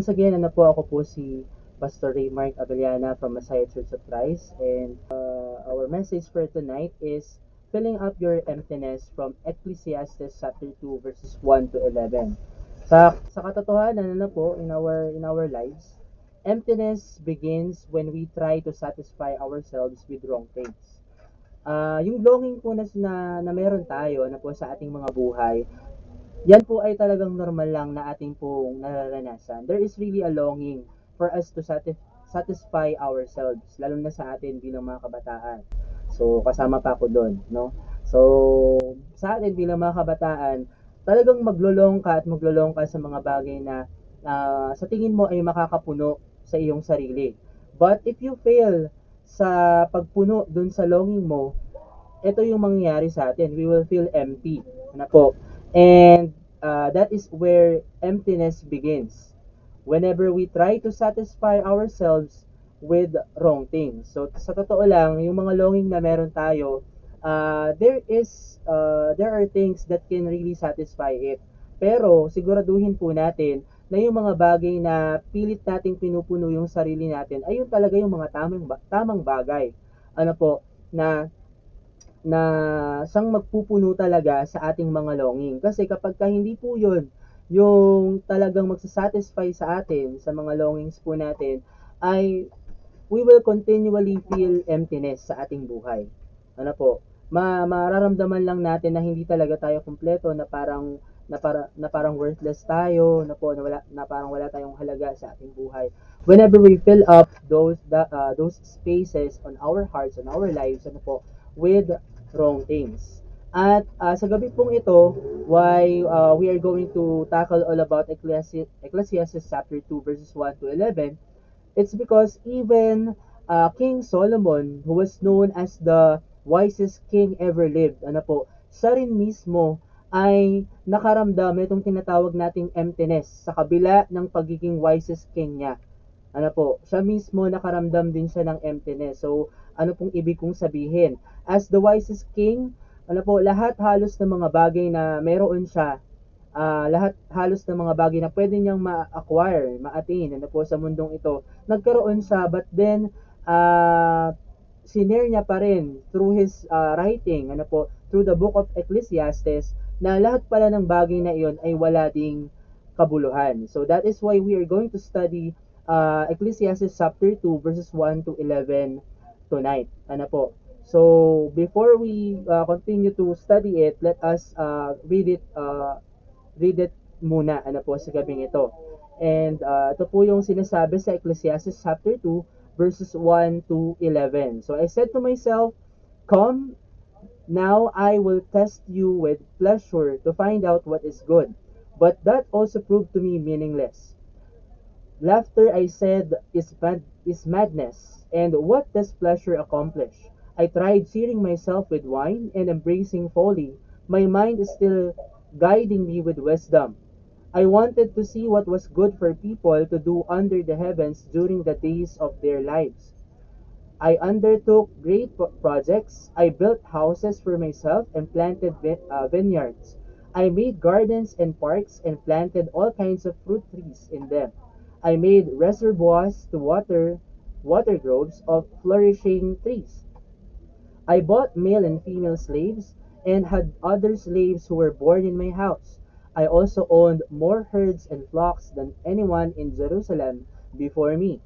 Once again, ano po, ako po si Pastor Raymark Abellana from Messiah Church of Christ. And uh, our message for tonight is filling up your emptiness from Ecclesiastes chapter 2 verses 1 to 11. Sa sa katotohanan ano po in our in our lives, emptiness begins when we try to satisfy ourselves with wrong things. Ah, yung longing po na, na, na meron tayo na po sa ating mga buhay, yan po ay talagang normal lang na ating pong nararanasan. There is really a longing for us to satis- satisfy ourselves, lalo na sa atin bilang mga kabataan. So, kasama pa ako doon, no? So, sa atin bilang mga kabataan, talagang maglulong ka at maglulong ka sa mga bagay na ah, sa tingin mo ay makakapuno sa iyong sarili. But if you fail sa pagpuno dun sa longing mo, ito yung mangyayari sa atin. We will feel empty. Ano po? And uh, that is where emptiness begins. Whenever we try to satisfy ourselves with wrong things. So sa totoo lang, yung mga longing na meron tayo, uh, there is uh, there are things that can really satisfy it. Pero siguraduhin po natin na yung mga bagay na pilit nating pinupuno yung sarili natin ay yun talaga yung mga tamang tamang bagay. Ano po na na sang magpupuno talaga sa ating mga longing. Kasi kapag ka hindi po yun, yung talagang magsasatisfy sa atin, sa mga longings po natin, ay we will continually feel emptiness sa ating buhay. Ano po? Ma mararamdaman lang natin na hindi talaga tayo kumpleto na parang na, para, na parang worthless tayo, na po na wala na parang wala tayong halaga sa ating buhay. Whenever we fill up those the, uh, those spaces on our hearts, on our lives, ano po, with wrong things. At uh, sa gabi pong ito, why uh, we are going to tackle all about Ecclesi- Ecclesiastes chapter 2 verses 1 to 11, it's because even uh, King Solomon, who was known as the wisest king ever lived, ano po, siya rin mismo ay nakaramdam itong tinatawag nating emptiness sa kabila ng pagiging wisest king niya. Ano po, siya mismo nakaramdam din siya ng emptiness. So, ano pong ibig kong sabihin? As the wisest king, ano po, lahat halos ng mga bagay na meron siya, ah, lahat halos ng mga bagay na pwede niyang ma-acquire, ma-attain, ano po, sa mundong ito, nagkaroon siya, but then, ah, sinare niya pa rin through his ah, writing, ano po, through the book of Ecclesiastes, na lahat pala ng bagay na iyon ay wala ding kabuluhan. So that is why we are going to study uh, Ecclesiastes chapter 2 verses 1 to 11 tonight. Ano po? So before we uh, continue to study it, let us uh, read it uh, read it muna ano po sa gabing ito. And uh, ito po yung sinasabi sa Ecclesiastes chapter 2 verses 1 to 11. So I said to myself, Come Now I will test you with pleasure to find out what is good. But that also proved to me meaningless. Laughter, I said, is, mad- is madness. And what does pleasure accomplish? I tried cheering myself with wine and embracing folly. My mind is still guiding me with wisdom. I wanted to see what was good for people to do under the heavens during the days of their lives. I undertook great projects. I built houses for myself and planted uh, vineyards. I made gardens and parks and planted all kinds of fruit trees in them. I made reservoirs to water water groves of flourishing trees. I bought male and female slaves and had other slaves who were born in my house. I also owned more herds and flocks than anyone in Jerusalem before me.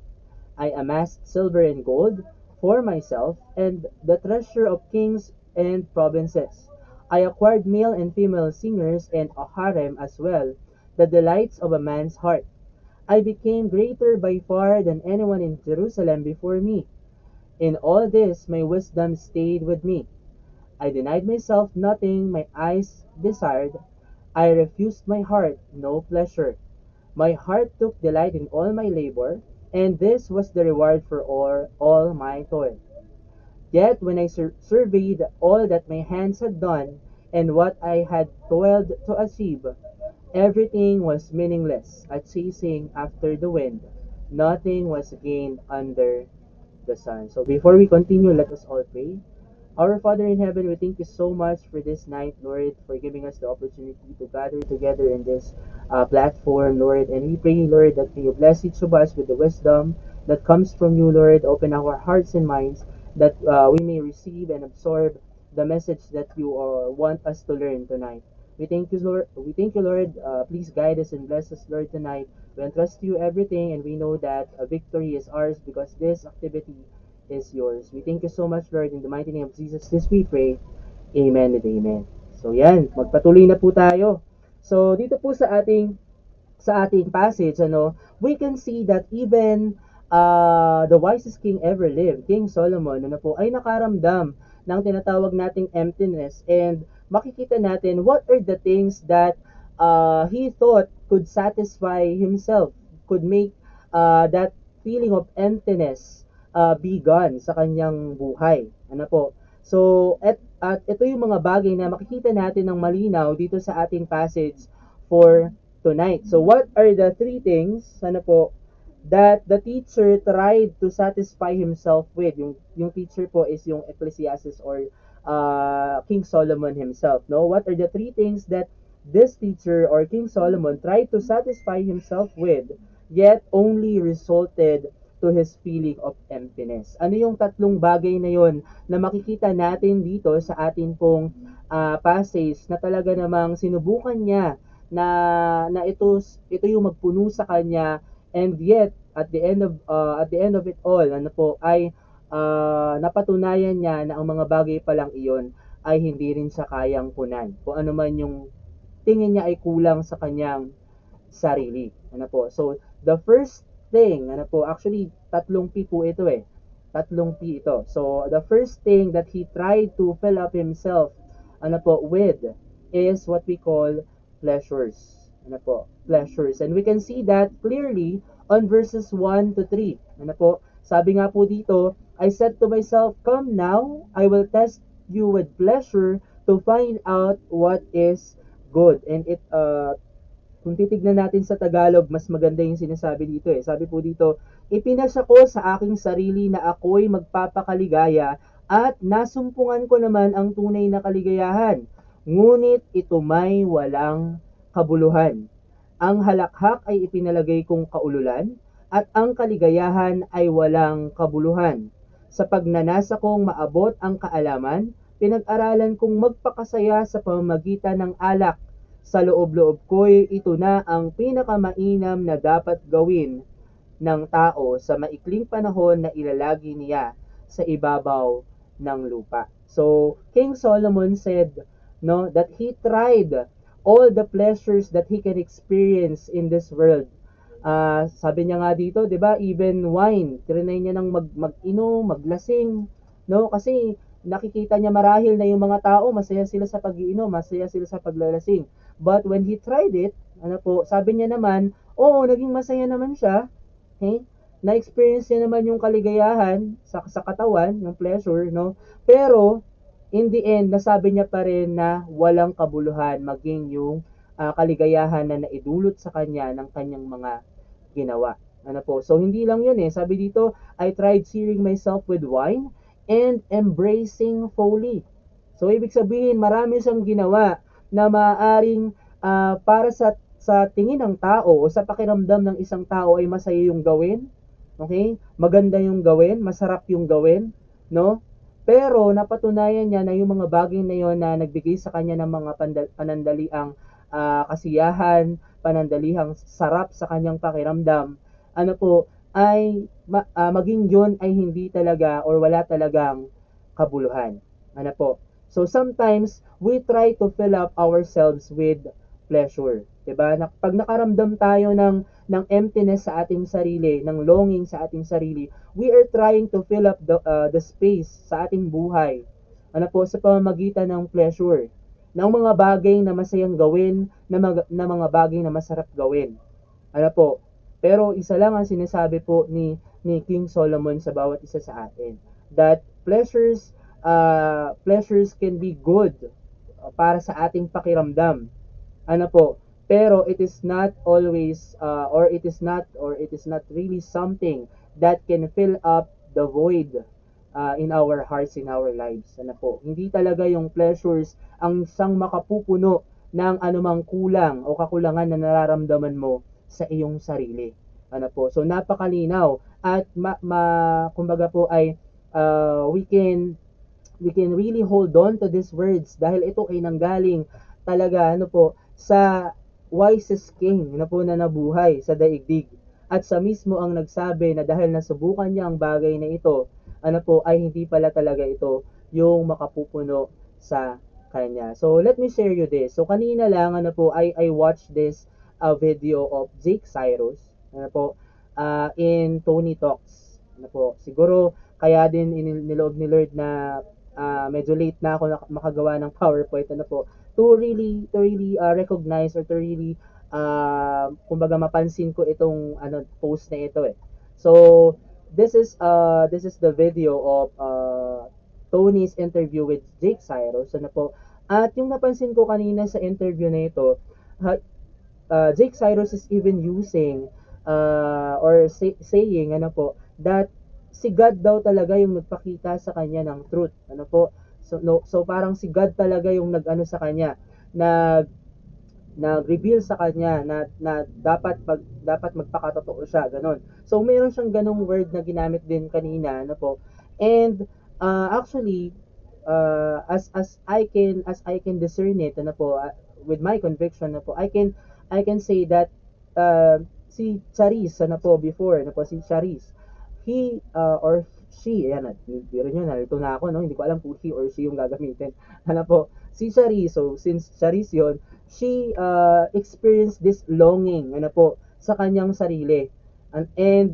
I amassed silver and gold for myself and the treasure of kings and provinces. I acquired male and female singers and a harem as well, the delights of a man's heart. I became greater by far than anyone in Jerusalem before me. In all this, my wisdom stayed with me. I denied myself nothing my eyes desired. I refused my heart no pleasure. My heart took delight in all my labor, and this was the reward for all, all my toil. Yet when I sur- surveyed all that my hands had done, and what I had toiled to achieve, everything was meaningless, a chasing after the wind. Nothing was gained under the sun. So before we continue, let us all pray. Our Father in heaven, we thank you so much for this night, Lord, for giving us the opportunity to gather together in this uh, platform, Lord. And we pray, Lord, that you bless each of us with the wisdom that comes from you, Lord. Open our hearts and minds that uh, we may receive and absorb the message that you uh, want us to learn tonight. We thank you, Lord. We thank you, Lord. Uh, please guide us and bless us, Lord, tonight. We entrust you everything, and we know that a victory is ours because this activity is yours. We thank you so much, Lord. In the mighty name of Jesus, this we pray. Amen and amen. So yan, magpatuloy na po tayo. So dito po sa ating sa ating passage, ano, we can see that even uh, the wisest king ever lived, King Solomon, ano po, ay nakaramdam ng tinatawag nating emptiness and makikita natin what are the things that uh, he thought could satisfy himself, could make uh, that feeling of emptiness uh, be gone sa kanyang buhay. Ano po? So, at, at ito yung mga bagay na makikita natin ng malinaw dito sa ating passage for tonight. So, what are the three things, ano po, that the teacher tried to satisfy himself with? Yung, yung teacher po is yung Ecclesiastes or uh, King Solomon himself, no? What are the three things that this teacher or King Solomon tried to satisfy himself with, yet only resulted to his feeling of emptiness. Ano yung tatlong bagay na yon na makikita natin dito sa atin pong uh, passage na talaga namang sinubukan niya na na ito ito yung magpuno sa kanya and yet at the end of uh, at the end of it all ano po ay uh, napatunayan niya na ang mga bagay pa lang iyon ay hindi rin siya kayang punan. Kung ano man yung tingin niya ay kulang sa kanyang sarili. Ano po? So, the first thing, ano po, actually, tatlong P po ito eh. Tatlong P ito. So, the first thing that he tried to fill up himself, ano po, with, is what we call pleasures. Ano po, pleasures. And we can see that clearly on verses 1 to 3. Ano po, sabi nga po dito, I said to myself, Come now, I will test you with pleasure to find out what is good. And it, uh, kung titignan natin sa Tagalog, mas maganda yung sinasabi dito eh. Sabi po dito, ipinasya ko sa aking sarili na ako'y magpapakaligaya at nasumpungan ko naman ang tunay na kaligayahan. Ngunit ito may walang kabuluhan. Ang halakhak ay ipinalagay kong kaululan at ang kaligayahan ay walang kabuluhan. Sa pagnanasa kong maabot ang kaalaman, pinag-aralan kong magpakasaya sa pamamagitan ng alak sa loob-loob ko'y ito na ang pinakamainam na dapat gawin ng tao sa maikling panahon na ilalagi niya sa ibabaw ng lupa. So, King Solomon said, no, that he tried all the pleasures that he can experience in this world. Uh, sabi niya nga dito, 'di ba, even wine, trinay niya nang mag mag-inom, maglasing, no? Kasi nakikita niya marahil na yung mga tao masaya sila sa pag-iinom, masaya sila sa paglalasing. But when he tried it, ano po, sabi niya naman, oo, naging masaya naman siya. Okay? Na-experience niya naman yung kaligayahan sa, sa katawan, yung pleasure, no? Pero, in the end, nasabi niya pa rin na walang kabuluhan maging yung uh, kaligayahan na naidulot sa kanya ng kanyang mga ginawa. Ano po? So, hindi lang yun eh. Sabi dito, I tried searing myself with wine and embracing folly. So, ibig sabihin, marami siyang ginawa na maaring uh, para sa sa tingin ng tao o sa pakiramdam ng isang tao ay masaya yung gawin. Okay? Maganda yung gawin, masarap yung gawin, no? Pero napatunayan niya na yung mga bagay na yon na nagbigay sa kanya ng mga panandaliang uh, kasiyahan, panandalihang sarap sa kanyang pakiramdam, ano po, ay ma, uh, maging yon ay hindi talaga or wala talagang kabuluhan. Ano po? So sometimes we try to fill up ourselves with pleasure. 'Di ba? Na, pag nakaramdam tayo ng ng emptiness sa ating sarili, ng longing sa ating sarili, we are trying to fill up the uh, the space sa ating buhay ano po, sa pamamagitan ng pleasure, ng mga bagay na masayang gawin, na, mag, na mga bagay na masarap gawin. Ano po, pero isa lang ang sinasabi po ni, ni King Solomon sa bawat isa sa atin, that pleasures, uh, pleasures can be good para sa ating pakiramdam. Ano po, pero it is not always uh, or it is not or it is not really something that can fill up the void uh, in our hearts, in our lives. Ano po, hindi talaga yung pleasures ang siyang makapupuno ng anumang kulang o kakulangan na nararamdaman mo sa iyong sarili. Ano po? So napakalinaw at ma, ma kumbaga po ay uh, we can we can really hold on to these words dahil ito ay nanggaling talaga ano po sa wisest king na po na nabuhay sa daigdig at sa mismo ang nagsabi na dahil nasubukan niya ang bagay na ito ano po ay hindi pala talaga ito yung makapupuno sa kanya. So let me share you this. So kanina lang ano po I I watched this uh, video of Jake Cyrus ano po uh, in Tony Talks. Ano po siguro kaya din iniloob ni Lord na uh, medyo late na ako makagawa ng PowerPoint ano po to really to really uh, recognize or to really uh, kumbaga mapansin ko itong ano post na ito eh. So this is uh this is the video of uh Tony's interview with Jake Cyrus ano po. At yung napansin ko kanina sa interview na ito, uh, Jake Cyrus is even using uh, or say, saying ano po that si God daw talaga yung nagpakita sa kanya ng truth. Ano po? So, no, so parang si God talaga yung nag-ano sa kanya, nag nag-reveal sa kanya na, na dapat pag dapat magpakatotoo siya, ganun. So meron siyang ganung word na ginamit din kanina, ano po. And uh, actually uh, as as I can as I can discern it, ano po, uh, with my conviction, ano po, I can I can say that uh, si Charis, ano po, before, ano po, si Charis, he uh, or she, ayan, biro nyo, nalito na ako, no? hindi ko alam kung he or she yung gagamitin. Ano po, si Charis, so since Charis yon she uh, experienced this longing, ano po, sa kanyang sarili. And, and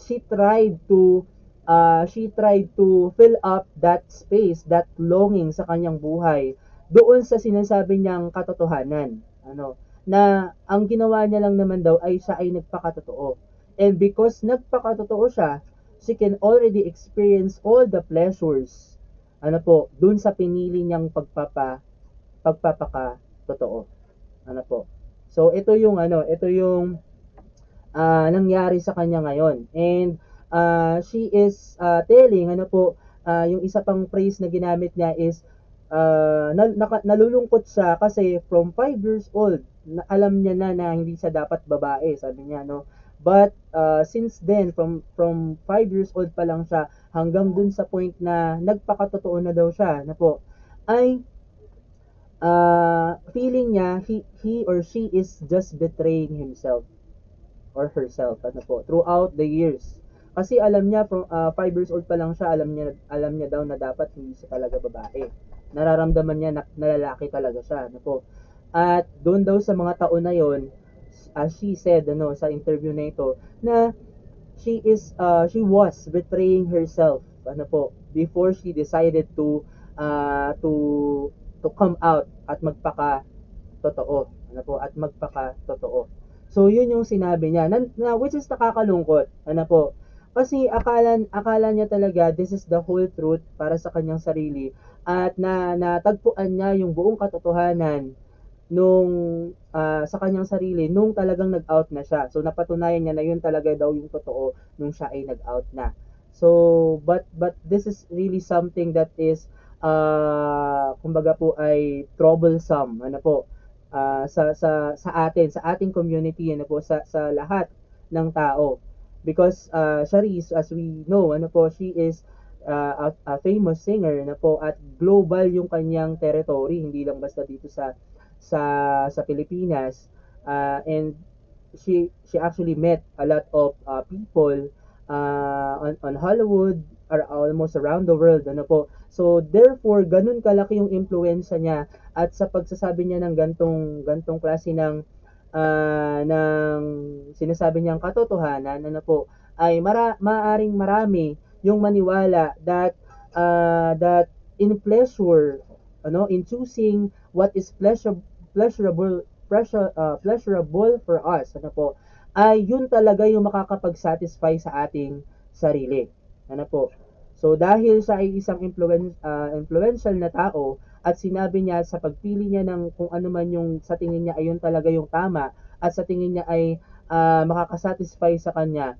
she tried to uh, she tried to fill up that space, that longing sa kanyang buhay doon sa sinasabi niyang katotohanan. Ano, na ang ginawa niya lang naman daw ay siya ay nagpakatotoo. And because nagpakatotoo siya, she can already experience all the pleasures ano po, dun sa pinili niyang pagpapa pagpapaka totoo. Ano po. So ito yung ano, ito yung uh, nangyari sa kanya ngayon. And uh, she is uh, telling ano po, uh, yung isa pang phrase na ginamit niya is uh, nal- nalulungkot siya kasi from 5 years old, na, alam niya na na hindi siya dapat babae, sabi niya no. But uh, since then, from from 5 years old pa lang siya hanggang dun sa point na nagpakatotoo na daw siya na po, ay uh, feeling niya he, he or she is just betraying himself or herself ano po throughout the years. Kasi alam niya from 5 uh, years old pa lang siya alam niya alam niya daw na dapat hindi siya talaga babae. Nararamdaman niya na, na talaga siya ano po. At doon daw sa mga taon na yon as she said ano sa interview na ito na she is uh, she was betraying herself ano po before she decided to uh, to to come out at magpaka totoo ano po at magpaka totoo so yun yung sinabi niya na, na which is nakakalungkot ano po. Kasi akala akala niya talaga this is the whole truth para sa kanyang sarili at na natagpuan niya yung buong katotohanan nung uh, sa kanyang sarili nung talagang nag-out na siya. So napatunayan niya na yun talaga daw yung totoo nung siya ay nag-out na. So but but this is really something that is uh, kumbaga po ay troublesome ano po uh, sa sa sa atin sa ating community ano po sa sa lahat ng tao because uh, Sharice as we know ano po she is uh, a, a famous singer na po at global yung kanyang territory hindi lang basta dito sa sa sa Pilipinas uh, and she she actually met a lot of uh, people uh, on, on Hollywood or almost around the world ano po. So therefore ganun kalaki yung influensya niya at sa pagsasabi niya ng gantong gantong klase ng uh, ng sinasabi niyang katotohanan ano po ay mara, maaring marami yung maniwala that uh, that in pleasure, ano, in choosing what is pleasure, pleasurable, pleasure, uh, pleasurable for us, ano po, ay yun talaga yung makakapag-satisfy sa ating sarili. Ano po? So dahil ay isang influen, uh, influential na tao at sinabi niya sa pagpili niya ng kung ano man yung sa tingin niya ayun talaga yung tama at sa tingin niya ay uh, makakasatisfy sa kanya,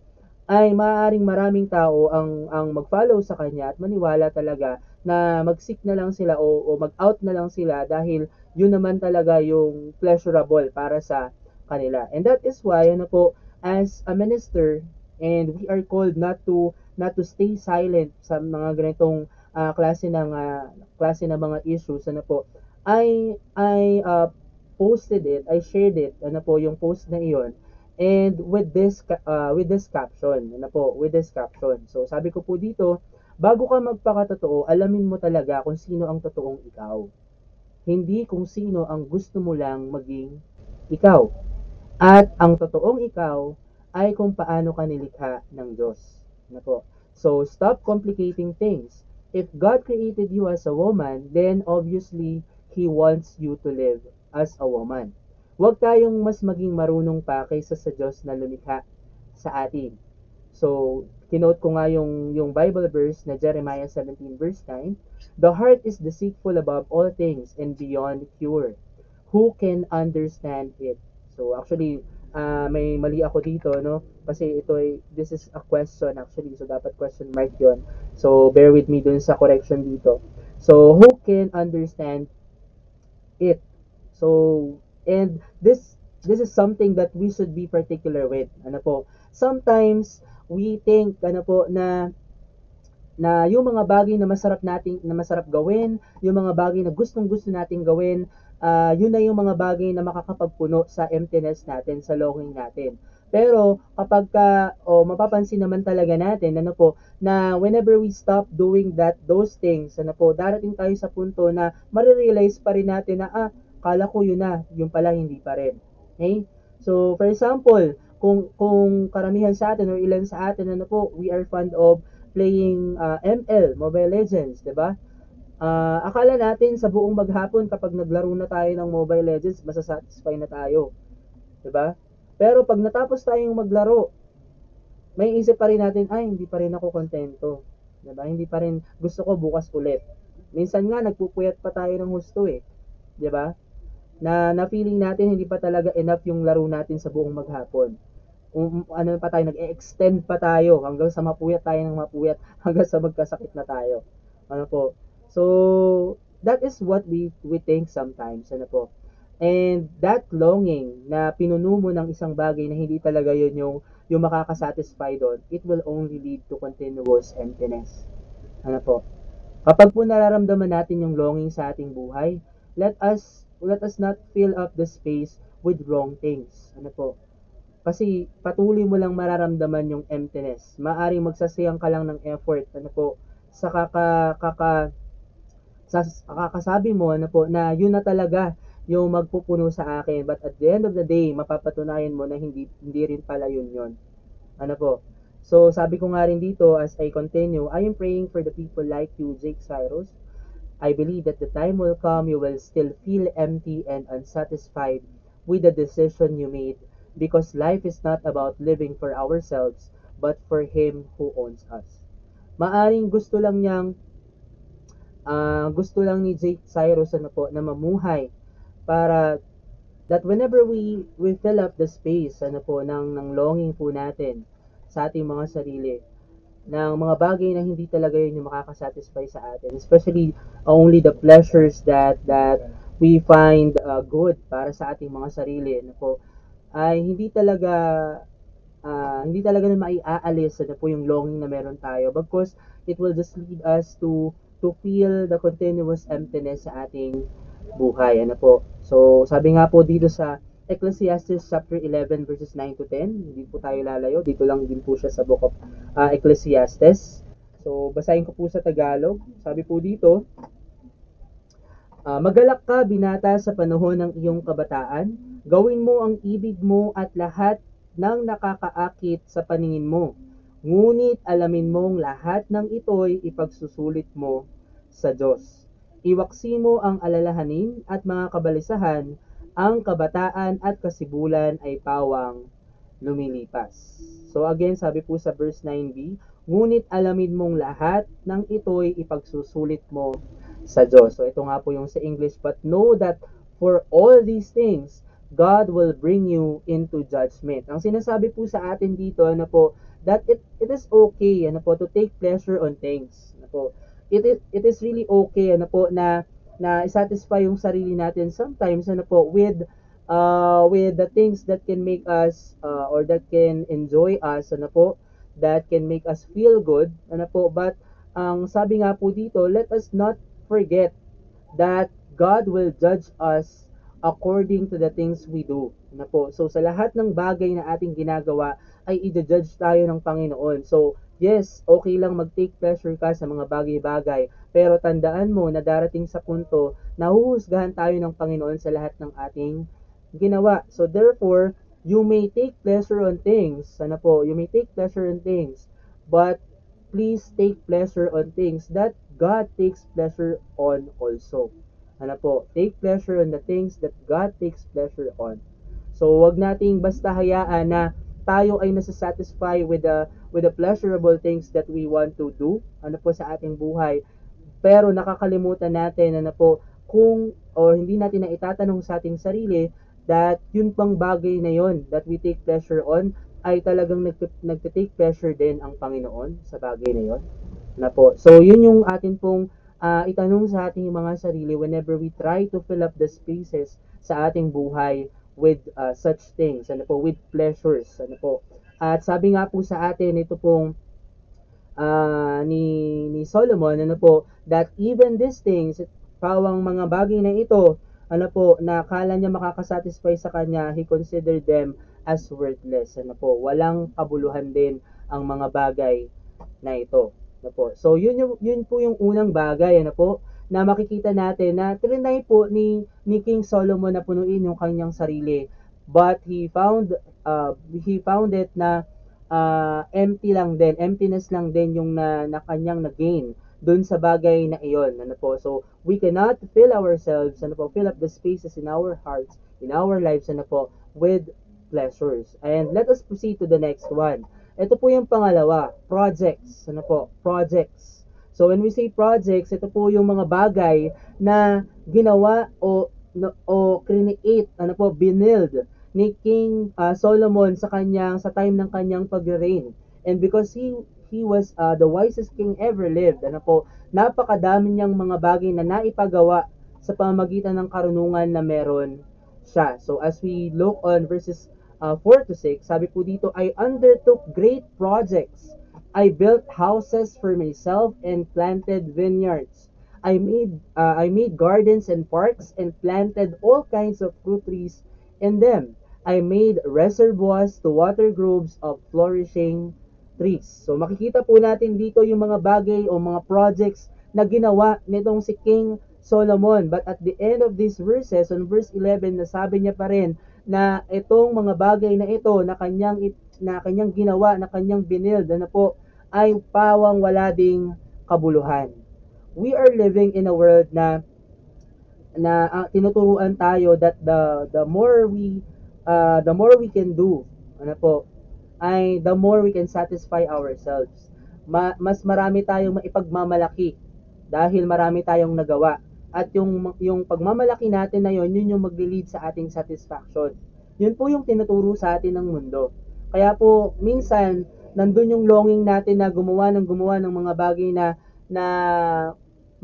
ay maaaring maraming tao ang ang mag-follow sa kanya at maniwala talaga na mag-seek na lang sila o, o mag-out na lang sila dahil yun naman talaga yung pleasurable para sa kanila. And that is why ano po as a minister and we are called not to not to stay silent sa mga ganitong uh, klase ng uh, klase ng mga issues ano po I I uh, posted it, I shared it, ano po, yung post na iyon. And with this uh, with this caption, ano po, with this caption. So sabi ko po dito, bago ka magpakatotoo, alamin mo talaga kung sino ang totoong ikaw. Hindi kung sino ang gusto mo lang maging ikaw. At ang totoong ikaw ay kung paano ka nilikha ng Diyos. Ano po? So stop complicating things. If God created you as a woman, then obviously He wants you to live as a woman. Huwag tayong mas maging marunong pa kaysa sa Diyos na lumikha sa atin. So, kinote ko nga yung, yung Bible verse na Jeremiah 17 verse 9, The heart is deceitful above all things and beyond cure. Who can understand it? So, actually, uh, may mali ako dito, no? Kasi ito ay, this is a question actually. So, dapat question mark yon So, bear with me dun sa correction dito. So, who can understand it? So, and this this is something that we should be particular with. Ano po? Sometimes we think ano po na na yung mga bagay na masarap nating na masarap gawin, yung mga bagay na gustong-gusto nating gawin, uh, yun na yung mga bagay na makakapagpuno sa emptiness natin, sa longing natin. Pero kapag ka, o oh, mapapansin naman talaga natin, ano po, na whenever we stop doing that, those things, ano po, darating tayo sa punto na marirealize pa rin natin na, ah, Kala ko yun na, yung pala hindi pa rin. Okay? So, for example, kung kung karamihan sa atin or ilan sa atin ano po, we are fond of playing uh, ML, Mobile Legends, 'di ba? Uh, akala natin sa buong maghapon kapag naglaro na tayo ng Mobile Legends, masasatisfy na tayo. 'Di ba? Pero pag natapos tayong maglaro, may isip pa rin natin, ay, hindi pa rin ako kontento. 'Di ba? Hindi pa rin gusto ko bukas ulit. Minsan nga nagpupuyat pa tayo ng husto eh. 'Di ba? na na feeling natin hindi pa talaga enough yung laro natin sa buong maghapon. Um, ano pa tayo, nag-extend pa tayo hanggang sa mapuyat tayo ng mapuyat, hanggang sa magkasakit na tayo. Ano po? So, that is what we we think sometimes, ano po. And that longing na pinuno mo ng isang bagay na hindi talaga yun yung, yung makakasatisfy doon, it will only lead to continuous emptiness. Ano po? Kapag po nararamdaman natin yung longing sa ating buhay, let us let us not fill up the space with wrong things. Ano po? Kasi patuloy mo lang mararamdaman yung emptiness. Maaring magsasayang ka lang ng effort, ano po, sa kaka, kaka, sa kakasabi mo, ano po, na yun na talaga yung magpupuno sa akin. But at the end of the day, mapapatunayan mo na hindi, hindi rin pala yun yun. Ano po? So, sabi ko nga rin dito, as I continue, I am praying for the people like you, Jake Cyrus, I believe that the time will come you will still feel empty and unsatisfied with the decision you made because life is not about living for ourselves but for Him who owns us. Maaring gusto lang niyang uh, gusto lang ni Jake Cyrus ano po, na mamuhay para that whenever we we fill up the space ano po ng ng longing po natin sa ating mga sarili ng mga bagay na hindi talaga yun yung makakasatisfy sa atin. Especially only the pleasures that that we find uh, good para sa ating mga sarili na po ay hindi talaga uh, hindi talaga na maiaalis na po yung longing na meron tayo because it will just lead us to to feel the continuous emptiness sa ating buhay ano po so sabi nga po dito sa Ecclesiastes chapter 11 verses 9 to 10. Hindi po tayo lalayo. Dito lang din po siya sa book of uh, Ecclesiastes. So, basahin ko po sa Tagalog. Sabi po dito, uh, Magalak ka, binata, sa panahon ng iyong kabataan. Gawin mo ang ibig mo at lahat ng nakakaakit sa paningin mo. Ngunit alamin mong lahat ng ito'y ipagsusulit mo sa Diyos. Iwaksi mo ang alalahanin at mga kabalisahan, ang kabataan at kasibulan ay pawang lumilipas. So again, sabi po sa verse 9b, Ngunit alamin mong lahat ng ito'y ipagsusulit mo sa Diyos. So ito nga po yung sa English, but know that for all these things, God will bring you into judgment. Ang sinasabi po sa atin dito, ano po, that it, it is okay, ano po, to take pleasure on things. Ano po, it is, it is really okay, ano po, na, na satisfy yung sarili natin sometimes, ano po, with uh, with the things that can make us uh, or that can enjoy us, ano po, that can make us feel good, ano po, but ang sabi nga po dito, let us not forget that God will judge us according to the things we do. Ano po. So sa lahat ng bagay na ating ginagawa ay i-judge tayo ng Panginoon. So yes, okay lang mag-take pleasure ka sa mga bagay-bagay, pero tandaan mo na darating sa punto na huhusgahan tayo ng Panginoon sa lahat ng ating ginawa. So therefore, you may take pleasure on things. Sana po, you may take pleasure on things. But please take pleasure on things that God takes pleasure on also. Ano po, take pleasure on the things that God takes pleasure on. So, wag nating basta hayaan na tayo ay nasa-satisfy with the with the pleasurable things that we want to do ano po sa ating buhay pero nakakalimutan natin ano po kung o hindi natin na itatanong sa ating sarili that yun pang bagay na yon that we take pleasure on ay talagang nag nagte-take pleasure din ang Panginoon sa bagay na yon. Na po. So yun yung atin pong uh, itanong sa ating mga sarili whenever we try to fill up the spaces sa ating buhay with uh, such things, ano po, with pleasures, ano po. At sabi nga po sa atin ito pong uh, ni ni Solomon ano po that even these things pawang mga bagay na ito ano po, na akala niya makakasatisfy sa kanya, he considered them as worthless. Ano po, walang kabuluhan din ang mga bagay na ito. Ano po. So, yun, yung, yun po yung unang bagay, ano po, na makikita natin na trinay po ni, ni King Solomon na punuin yung kanyang sarili. But he found, uh, he found it na uh, empty lang din, emptiness lang din yung na, na kanyang na-gain dun sa bagay na iyon. Ano po? So, we cannot fill ourselves, ano po, fill up the spaces in our hearts, in our lives, ano po, with pleasures. And let us proceed to the next one. Ito po yung pangalawa, projects. Ano po? Projects. So, when we say projects, ito po yung mga bagay na ginawa o no, o create, ano po, binild ni King uh, Solomon sa kanyang sa time ng kanyang pag-reign. And because he he was uh, the wisest king ever lived. Ano po, napakadami niyang mga bagay na naipagawa sa pamamagitan ng karunungan na meron siya. So as we look on verses uh, 4 to 6, sabi po dito, I undertook great projects. I built houses for myself and planted vineyards. I made uh, I made gardens and parks and planted all kinds of fruit trees in them. I made reservoirs to water groves of flourishing trees. So makikita po natin dito yung mga bagay o mga projects na ginawa nitong si King Solomon. But at the end of these verses, on verse 11, nasabi niya pa rin na itong mga bagay na ito na kanyang, na kanyang ginawa, na kanyang binild, na po, ay pawang wala ding kabuluhan. We are living in a world na na uh, tinuturuan tayo that the the more we uh, the more we can do ano po ay the more we can satisfy ourselves. Ma- mas marami tayong maipagmamalaki dahil marami tayong nagawa. At yung, yung pagmamalaki natin na yon, yun yung magli-lead sa ating satisfaction. Yun po yung tinuturo sa atin ng mundo. Kaya po, minsan, nandun yung longing natin na gumawa ng gumawa ng mga bagay na, na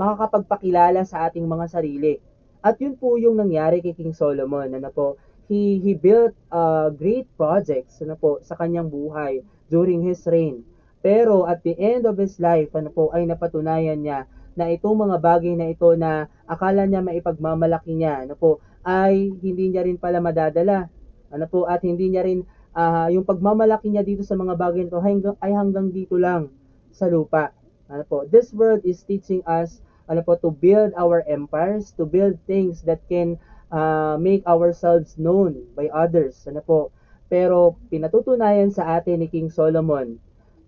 makakapagpakilala sa ating mga sarili. At yun po yung nangyari kay King Solomon. Ano po, he he built uh, great projects ano po sa kanyang buhay during his reign. Pero at the end of his life ano po ay napatunayan niya na itong mga bagay na ito na akala niya maipagmamalaki niya ano po ay hindi niya rin pala madadala. Ano po at hindi niya rin uh, yung pagmamalaki niya dito sa mga bagay nito hanggang, ay hanggang dito lang sa lupa. Ano po, this world is teaching us ano po to build our empires, to build things that can uh, make ourselves known by others. Ano po? Pero pinatutunayan sa atin ni King Solomon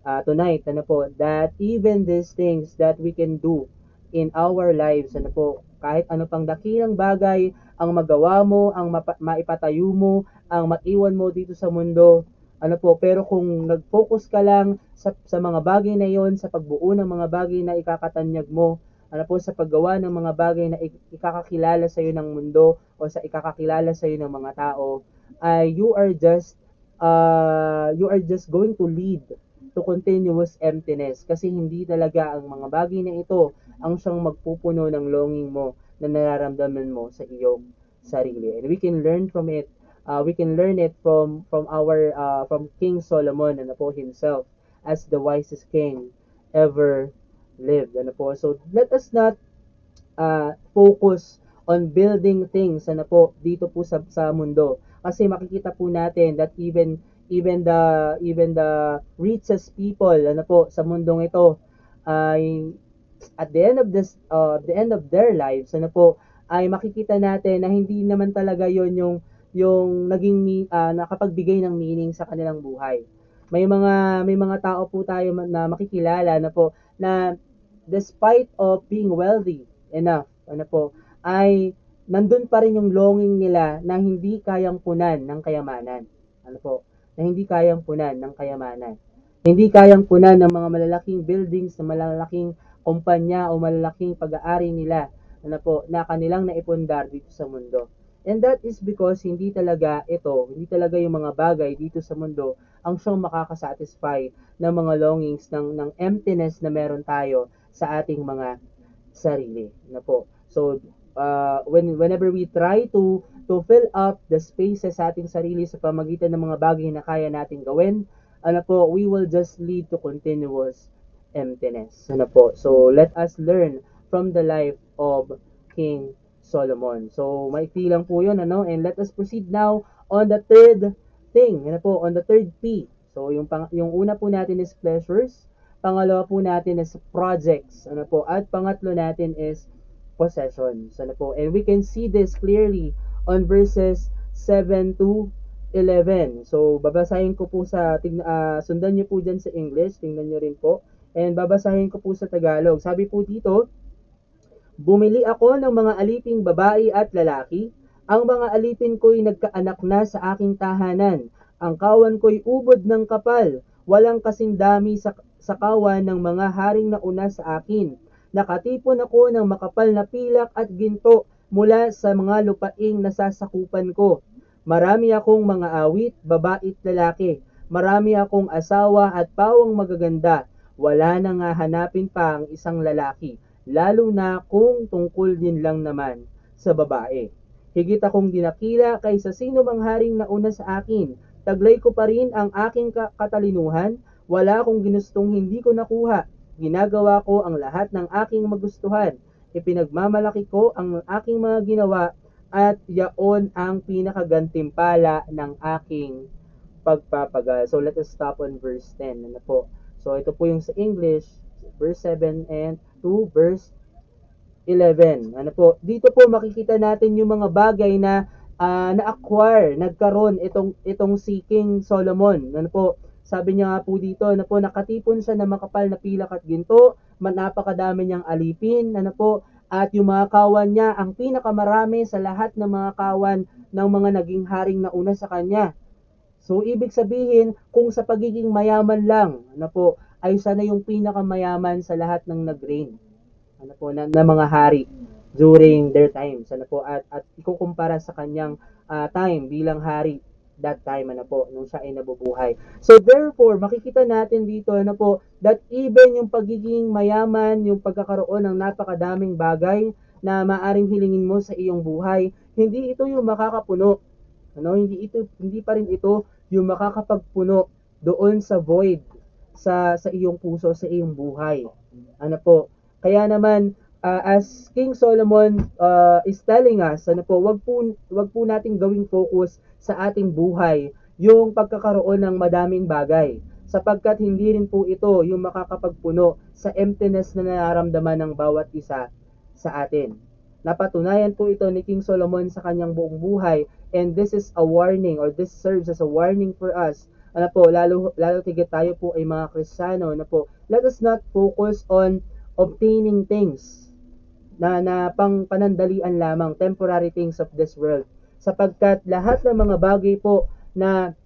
uh, tonight, ano po, that even these things that we can do in our lives. Ano po, kahit ano pang dakilang bagay ang magawa mo, ang maipatayo mo, ang maiwan mo dito sa mundo, ano po, pero kung nag-focus ka lang sa, sa mga bagay na yon, sa pagbuo ng mga bagay na ikakatanyag mo, ano po, sa paggawa ng mga bagay na ikakakilala sa iyo ng mundo o sa ikakakilala sa iyo ng mga tao, ay you are just uh, you are just going to lead to continuous emptiness kasi hindi talaga ang mga bagay na ito ang siyang magpupuno ng longing mo na nararamdaman mo sa iyong sarili. And we can learn from it. Uh, we can learn it from from our uh, from King Solomon ano po himself as the wisest king ever lived. Ano po? So let us not uh, focus on building things ano po dito po sa sa mundo kasi makikita po natin that even even the even the richest people ano po sa mundong ito ay at the end of this uh, the end of their lives ano po ay makikita natin na hindi naman talaga yon yung yung naging uh, nakapagbigay ng meaning sa kanilang buhay. May mga may mga tao po tayo na makikilala na po na despite of being wealthy enough ano po ay nandun pa rin yung longing nila na hindi kayang punan ng kayamanan. Ano po? Na hindi kayang punan ng kayamanan. Hindi kayang punan ng mga malalaking buildings, na malalaking kumpanya o malalaking pag-aari nila ano po, na kanilang naipundar dito sa mundo. And that is because hindi talaga ito, hindi talaga yung mga bagay dito sa mundo ang siyang makakasatisfy ng mga longings, ng, ng emptiness na meron tayo sa ating mga sarili. Na po. So, uh, when, whenever we try to to fill up the spaces sa ating sarili sa pamagitan ng mga bagay na kaya nating gawin, ano po, we will just lead to continuous emptiness. Ano po? So, let us learn from the life of King Solomon. So, maikli lang po yun, ano? And let us proceed now on the third thing, ano po, on the third P. So, yung, pang, yung una po natin is pleasures, pangalawa po natin is projects, ano po, at pangatlo natin is possessions, ano po. And we can see this clearly on verses 7 to 11. So, babasahin ko po sa, uh, sundan nyo po dyan sa English, tingnan nyo rin po. And babasahin ko po sa Tagalog. Sabi po dito, Bumili ako ng mga aliping babae at lalaki. Ang mga alipin ko'y nagkaanak na sa aking tahanan. Ang kawan ko'y ubod ng kapal. Walang kasing dami sa, sa kawan ng mga haring nauna sa akin. Nakatipon ako ng makapal na pilak at ginto mula sa mga lupaing nasasakupan ko. Marami akong mga awit, babae at lalaki. Marami akong asawa at pawang magaganda wala na nga hanapin pa ang isang lalaki, lalo na kung tungkol din lang naman sa babae. Higit akong dinakila kaysa sino mang haring nauna sa akin. Taglay ko pa rin ang aking katalinuhan, wala akong ginustong hindi ko nakuha. Ginagawa ko ang lahat ng aking magustuhan. Ipinagmamalaki ko ang aking mga ginawa at yaon ang pinakagantimpala ng aking pagpapagal. So let us stop on verse 10. Ano po? So, ito po yung sa English, verse 7 and to verse 11. Ano po? Dito po makikita natin yung mga bagay na uh, na-acquire, nagkaroon itong itong si King Solomon. Ano po? Sabi niya nga po dito, ano po, nakatipon siya ng makapal na pilak at ginto, napakadami niyang alipin, ano po, at yung mga kawan niya, ang pinakamarami sa lahat ng mga kawan ng mga naging haring nauna sa kanya. So, ibig sabihin, kung sa pagiging mayaman lang, ano po, ay sana yung pinakamayaman sa lahat ng nag-reign, ano po, na, na mga hari during their times, ano po, at, at ikukumpara sa kanyang uh, time bilang hari that time, ano po, nung siya ay nabubuhay. So, therefore, makikita natin dito, ano po, that even yung pagiging mayaman, yung pagkakaroon ng napakadaming bagay na maaring hilingin mo sa iyong buhay, hindi ito yung makakapuno ano, hindi ito hindi pa rin ito yung makakapagpuno doon sa void sa sa iyong puso, sa iyong buhay. Ano po? Kaya naman uh, as King Solomon uh, is telling us, ano po, wag po wag po nating gawing focus sa ating buhay yung pagkakaroon ng madaming bagay sapagkat hindi rin po ito yung makakapagpuno sa emptiness na nararamdaman ng bawat isa sa atin. Napatunayan po ito ni King Solomon sa kanyang buong buhay and this is a warning or this serves as a warning for us. Ano po, lalo, lalo tigit tayo po ay mga Kristiyano na po, let us not focus on obtaining things. na, na pang panandalian lamang, temporary things of this world. Sapagkat lahat ng mga bagay po na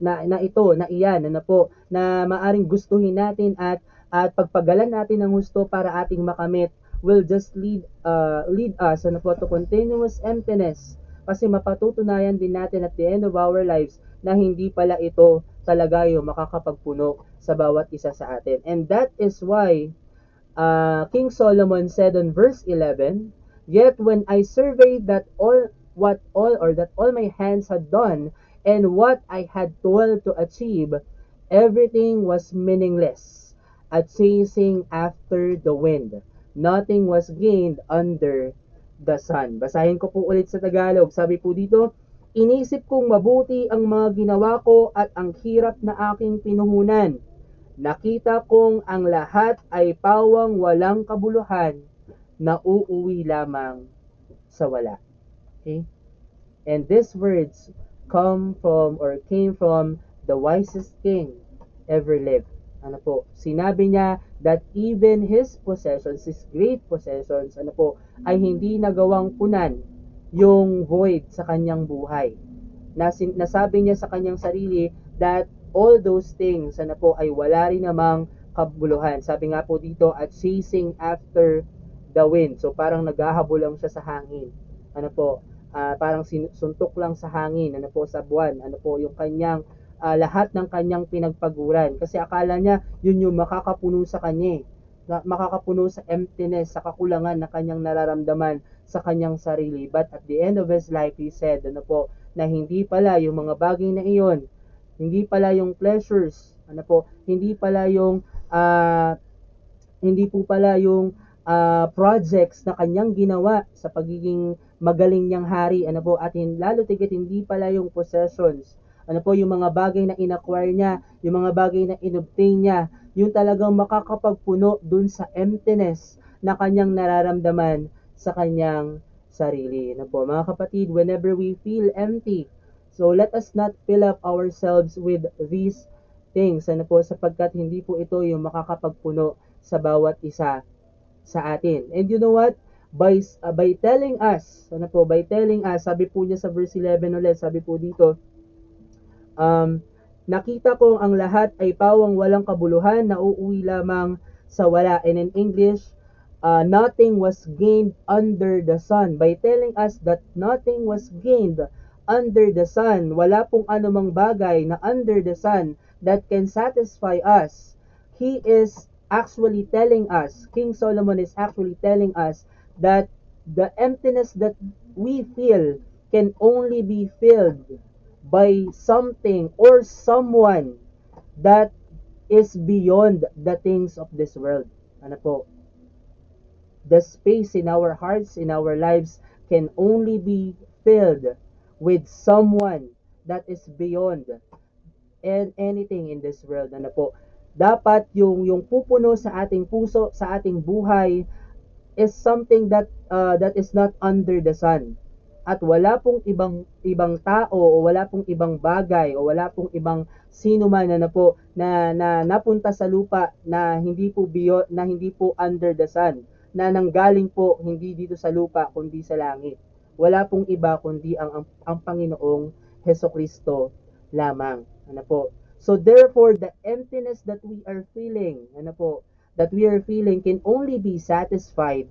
na, na ito, na iyan, na, na po, na maaring gustuhin natin at at pagpagalan natin ng gusto para ating makamit will just lead uh, lead us ano po to continuous emptiness kasi mapatutunayan din natin at the end of our lives na hindi pala ito talaga yung makakapagpuno sa bawat isa sa atin. And that is why uh, King Solomon said on verse 11, Yet when I surveyed that all what all or that all my hands had done and what I had toiled to achieve, everything was meaningless, a chasing after the wind. Nothing was gained under the sun. Basahin ko po ulit sa Tagalog. Sabi po dito, Inisip kong mabuti ang mga ginawa ko at ang hirap na aking pinuhunan. Nakita kong ang lahat ay pawang walang kabuluhan na uuwi lamang sa wala. Okay? And these words come from or came from the wisest king ever lived. Ano po? Sinabi niya that even his possessions, his great possessions, ano po, ay hindi nagawang punan yung void sa kanyang buhay. Nasin, nasabi niya sa kanyang sarili that all those things ano po ay wala rin namang kabuluhan. Sabi nga po dito at chasing after the wind. So parang naghahabol lang siya sa hangin. Ano po? Uh, parang suntok lang sa hangin, ano po sa buwan. Ano po yung kanyang uh, lahat ng kanyang pinagpaguran kasi akala niya yun yung makakapuno sa kanya. Eh makakapuno sa emptiness, sa kakulangan na kanyang nararamdaman sa kanyang sarili. But at the end of his life, he said, ano po, na hindi pala yung mga bagay na iyon, hindi pala yung pleasures, ano po, hindi pala yung, uh, hindi po pala yung uh, projects na kanyang ginawa sa pagiging magaling niyang hari, ano po, at lalo tigit hindi pala yung possessions, ano po, yung mga bagay na inacquire niya, yung mga bagay na inobtain niya, yung talagang makakapagpuno dun sa emptiness na kanyang nararamdaman sa kanyang sarili. Ano po, mga kapatid, whenever we feel empty, so let us not fill up ourselves with these things. Ano po, sapagkat hindi po ito yung makakapagpuno sa bawat isa sa atin. And you know what? By, uh, by telling us, ano po, by telling us, sabi po niya sa verse 11 ulit, sabi po dito, um, Nakita ko ang lahat ay pawang walang kabuluhan na uuwi lamang sa wala. And in English, uh, nothing was gained under the sun. By telling us that nothing was gained under the sun, wala pong anumang bagay na under the sun that can satisfy us. He is actually telling us, King Solomon is actually telling us that the emptiness that we feel can only be filled by something or someone that is beyond the things of this world. Ano po? The space in our hearts, in our lives, can only be filled with someone that is beyond and anything in this world. Ano po? Dapat yung yung pupuno sa ating puso, sa ating buhay is something that uh, that is not under the sun at wala pong ibang ibang tao o wala pong ibang bagay o wala pong ibang sino man na, na po na, na napunta sa lupa na hindi po biyo, na hindi po under the sun na nanggaling po hindi dito sa lupa kundi sa langit. Wala pong iba kundi ang ang, ang Panginoong Heso Kristo lamang. Ano po? So therefore the emptiness that we are feeling, ano po, that we are feeling can only be satisfied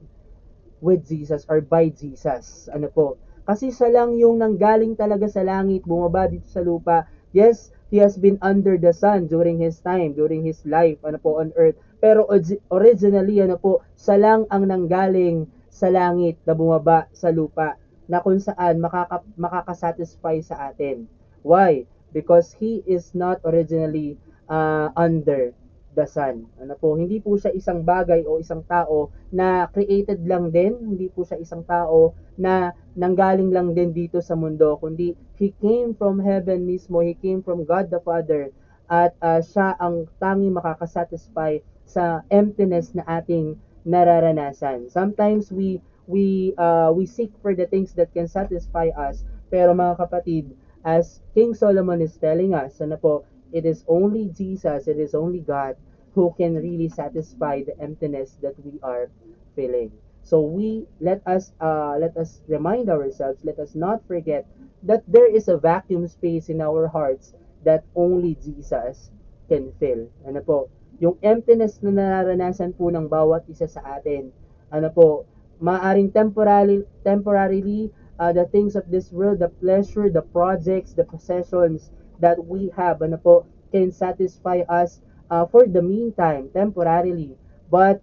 with Jesus or by Jesus. Ano po? Kasi siya lang yung nanggaling talaga sa langit, bumaba dito sa lupa. Yes, he has been under the sun during his time, during his life, ano po, on earth. Pero originally, ano po, siya lang ang nanggaling sa langit na bumaba sa lupa na kung saan makaka, makakasatisfy sa atin. Why? Because he is not originally uh, under Son. Ano po, hindi po siya isang bagay o isang tao na created lang din, hindi po siya isang tao na nanggaling lang din dito sa mundo, kundi He came from heaven mismo, He came from God the Father, at uh, siya ang tanging makakasatisfy sa emptiness na ating nararanasan. Sometimes we we uh, we seek for the things that can satisfy us, pero mga kapatid, as King Solomon is telling us, ano po, It is only Jesus, it is only God who can really satisfy the emptiness that we are feeling. So we let us uh, let us remind ourselves, let us not forget that there is a vacuum space in our hearts that only Jesus can fill. Ano po? Yung emptiness na nararanasan po ng bawat isa sa atin. Ano po? Maaring temporarily temporarily uh, the things of this world, the pleasure, the projects, the possessions that we have, ano po, can satisfy us uh, for the meantime, temporarily. But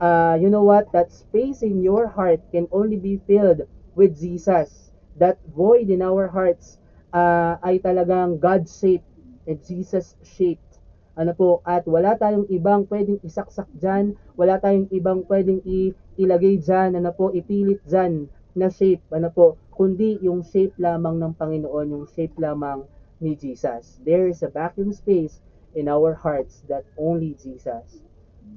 uh, you know what? That space in your heart can only be filled with Jesus. That void in our hearts uh, ay talagang God-shaped and Jesus-shaped. Ano po, at wala tayong ibang pwedeng isaksak dyan, wala tayong ibang pwedeng i- ilagay dyan, ano po, ipilit dyan na shape, ano po, kundi yung shape lamang ng Panginoon, yung shape lamang ni Jesus. There is a vacuum space in our hearts that only Jesus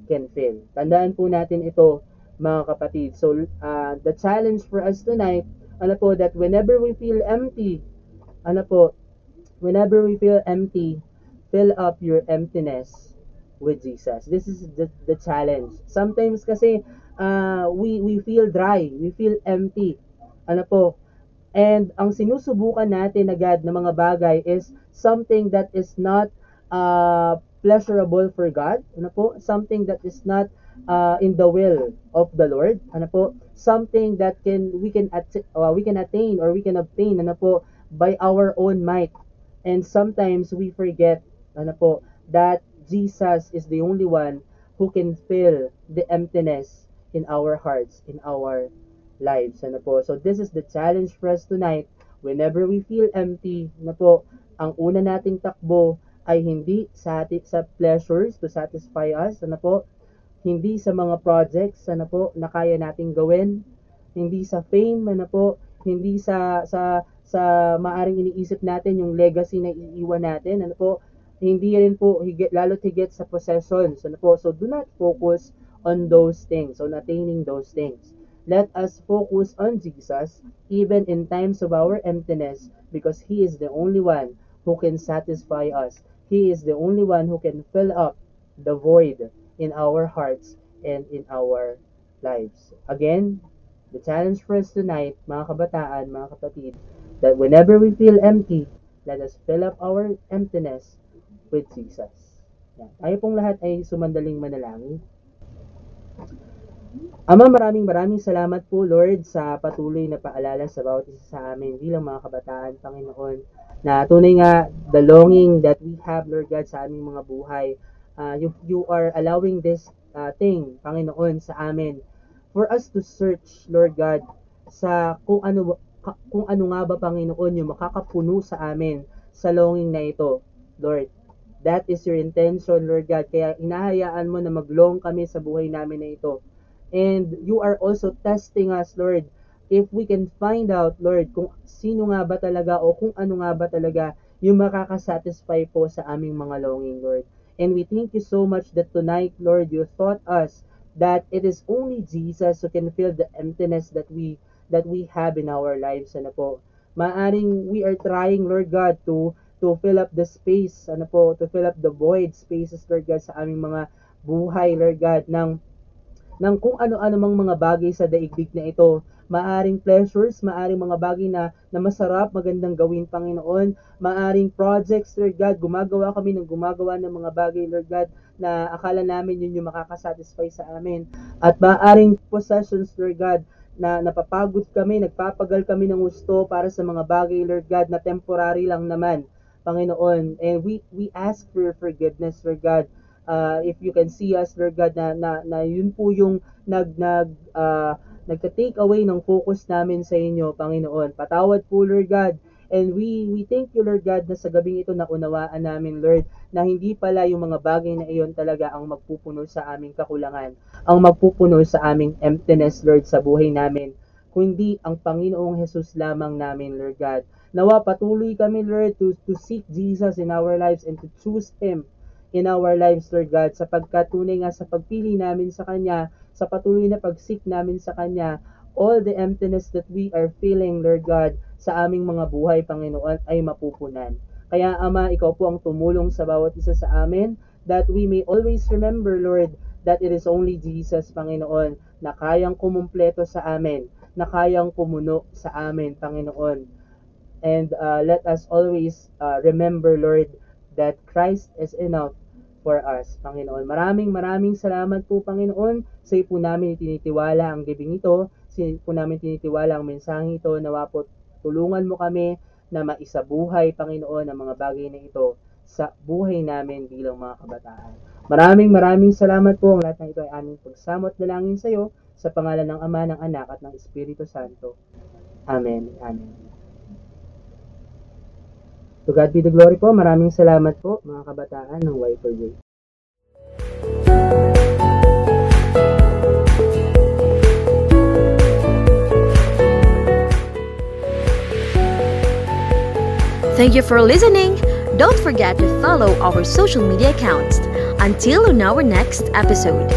can fill. Tandaan po natin ito, mga kapatid. So, uh, the challenge for us tonight, ano po, that whenever we feel empty, ano po, whenever we feel empty, fill up your emptiness with Jesus. This is the, the challenge. Sometimes kasi uh, we we feel dry, we feel empty. Ano po? And ang sinusubukan natin agad na mga bagay is something that is not uh, pleasurable for God. Ano po? Something that is not uh, in the will of the Lord. Ano po? Something that can we can at- uh, we can attain or we can obtain ano po by our own might. And sometimes we forget ano po that Jesus is the only one who can fill the emptiness in our hearts, in our lives. Ano po? So this is the challenge for us tonight. Whenever we feel empty, na po, ang una nating takbo ay hindi sa sa pleasures to satisfy us, ano po? Hindi sa mga projects, ano po, na kaya nating gawin, hindi sa fame, ano po, hindi sa sa sa maaring iniisip natin yung legacy na iiwan natin, ano po, hindi rin po higit, lalo't higit sa possessions, ano po. So do not focus on those things, on attaining those things. Let us focus on Jesus even in times of our emptiness because He is the only one who can satisfy us. He is the only one who can fill up the void in our hearts and in our lives. Again, the challenge for us tonight, mga kabataan, mga kapatid, that whenever we feel empty, let us fill up our emptiness with Jesus. Tayo pong lahat ay sumandaling manalangin. Ama, maraming maraming salamat po, Lord, sa patuloy na paalala sa bawat isa sa amin bilang mga kabataan, Panginoon, na tunay nga the longing that we have, Lord God, sa aming mga buhay. Uh, you, you are allowing this uh, thing, Panginoon, sa amin for us to search, Lord God, sa kung ano kung ano nga ba, Panginoon, yung makakapuno sa amin sa longing na ito, Lord. That is your intention, Lord God. Kaya inahayaan mo na maglong kami sa buhay namin na ito. And you are also testing us, Lord, if we can find out, Lord, kung sino nga ba talaga o kung ano nga ba talaga yung makakasatisfy po sa aming mga longing, Lord. And we thank you so much that tonight, Lord, you taught us that it is only Jesus who can fill the emptiness that we that we have in our lives, ano po. Maaring we are trying, Lord God, to to fill up the space, ano po, to fill up the void spaces, Lord God, sa aming mga buhay, Lord God, ng ng kung ano-ano mang mga bagay sa daigdig na ito. Maaring pleasures, maaring mga bagay na, na masarap, magandang gawin, Panginoon. Maaring projects, Lord God, gumagawa kami ng gumagawa ng mga bagay, Lord God, na akala namin yun yung makakasatisfy sa amin. At maaring possessions, Lord God, na napapagod kami, nagpapagal kami ng gusto para sa mga bagay, Lord God, na temporary lang naman, Panginoon. And we we ask for your forgiveness, Lord God. Uh, if you can see us, Lord God, na, na, na yun po yung nag, nag, uh, nagka-take away ng focus namin sa inyo, Panginoon. Patawad po, Lord God. And we we thank you, Lord God, na sa gabing ito naunawaan namin, Lord, na hindi pala yung mga bagay na iyon talaga ang magpupuno sa aming kakulangan, ang magpupuno sa aming emptiness, Lord, sa buhay namin, kundi ang Panginoong Jesus lamang namin, Lord God. Nawa patuloy kami, Lord, to, to seek Jesus in our lives and to choose Him in our lives, Lord God, sapagkat tunay nga sa pagpili namin sa Kanya, sa patuloy na pag-seek namin sa Kanya, all the emptiness that we are feeling, Lord God, sa aming mga buhay, Panginoon, ay mapupunan. Kaya, Ama, Ikaw po ang tumulong sa bawat isa sa amin that we may always remember, Lord, that it is only Jesus, Panginoon, na kayang kumumpleto sa amin, na kayang pumuno sa amin, Panginoon. And uh, let us always uh, remember, Lord, that Christ is enough for us, Panginoon. Maraming maraming salamat po, Panginoon. Sa iyo po namin itinitiwala ang gabing ito. Sa iyo po namin tinitiwala ang mensaheng ito. Nawa po tulungan mo kami na maisabuhay, Panginoon, ang mga bagay na ito sa buhay namin bilang mga kabataan. Maraming maraming salamat po. Ang lahat ng ito ay aming pagsamot dalangin sa iyo sa pangalan ng Ama, ng Anak at ng Espiritu Santo. Amen. Amen. To God be the glory po. Maraming salamat po mga kabataan ng Y4J. Thank you for listening. Don't forget to follow our social media accounts. Until on our next episode.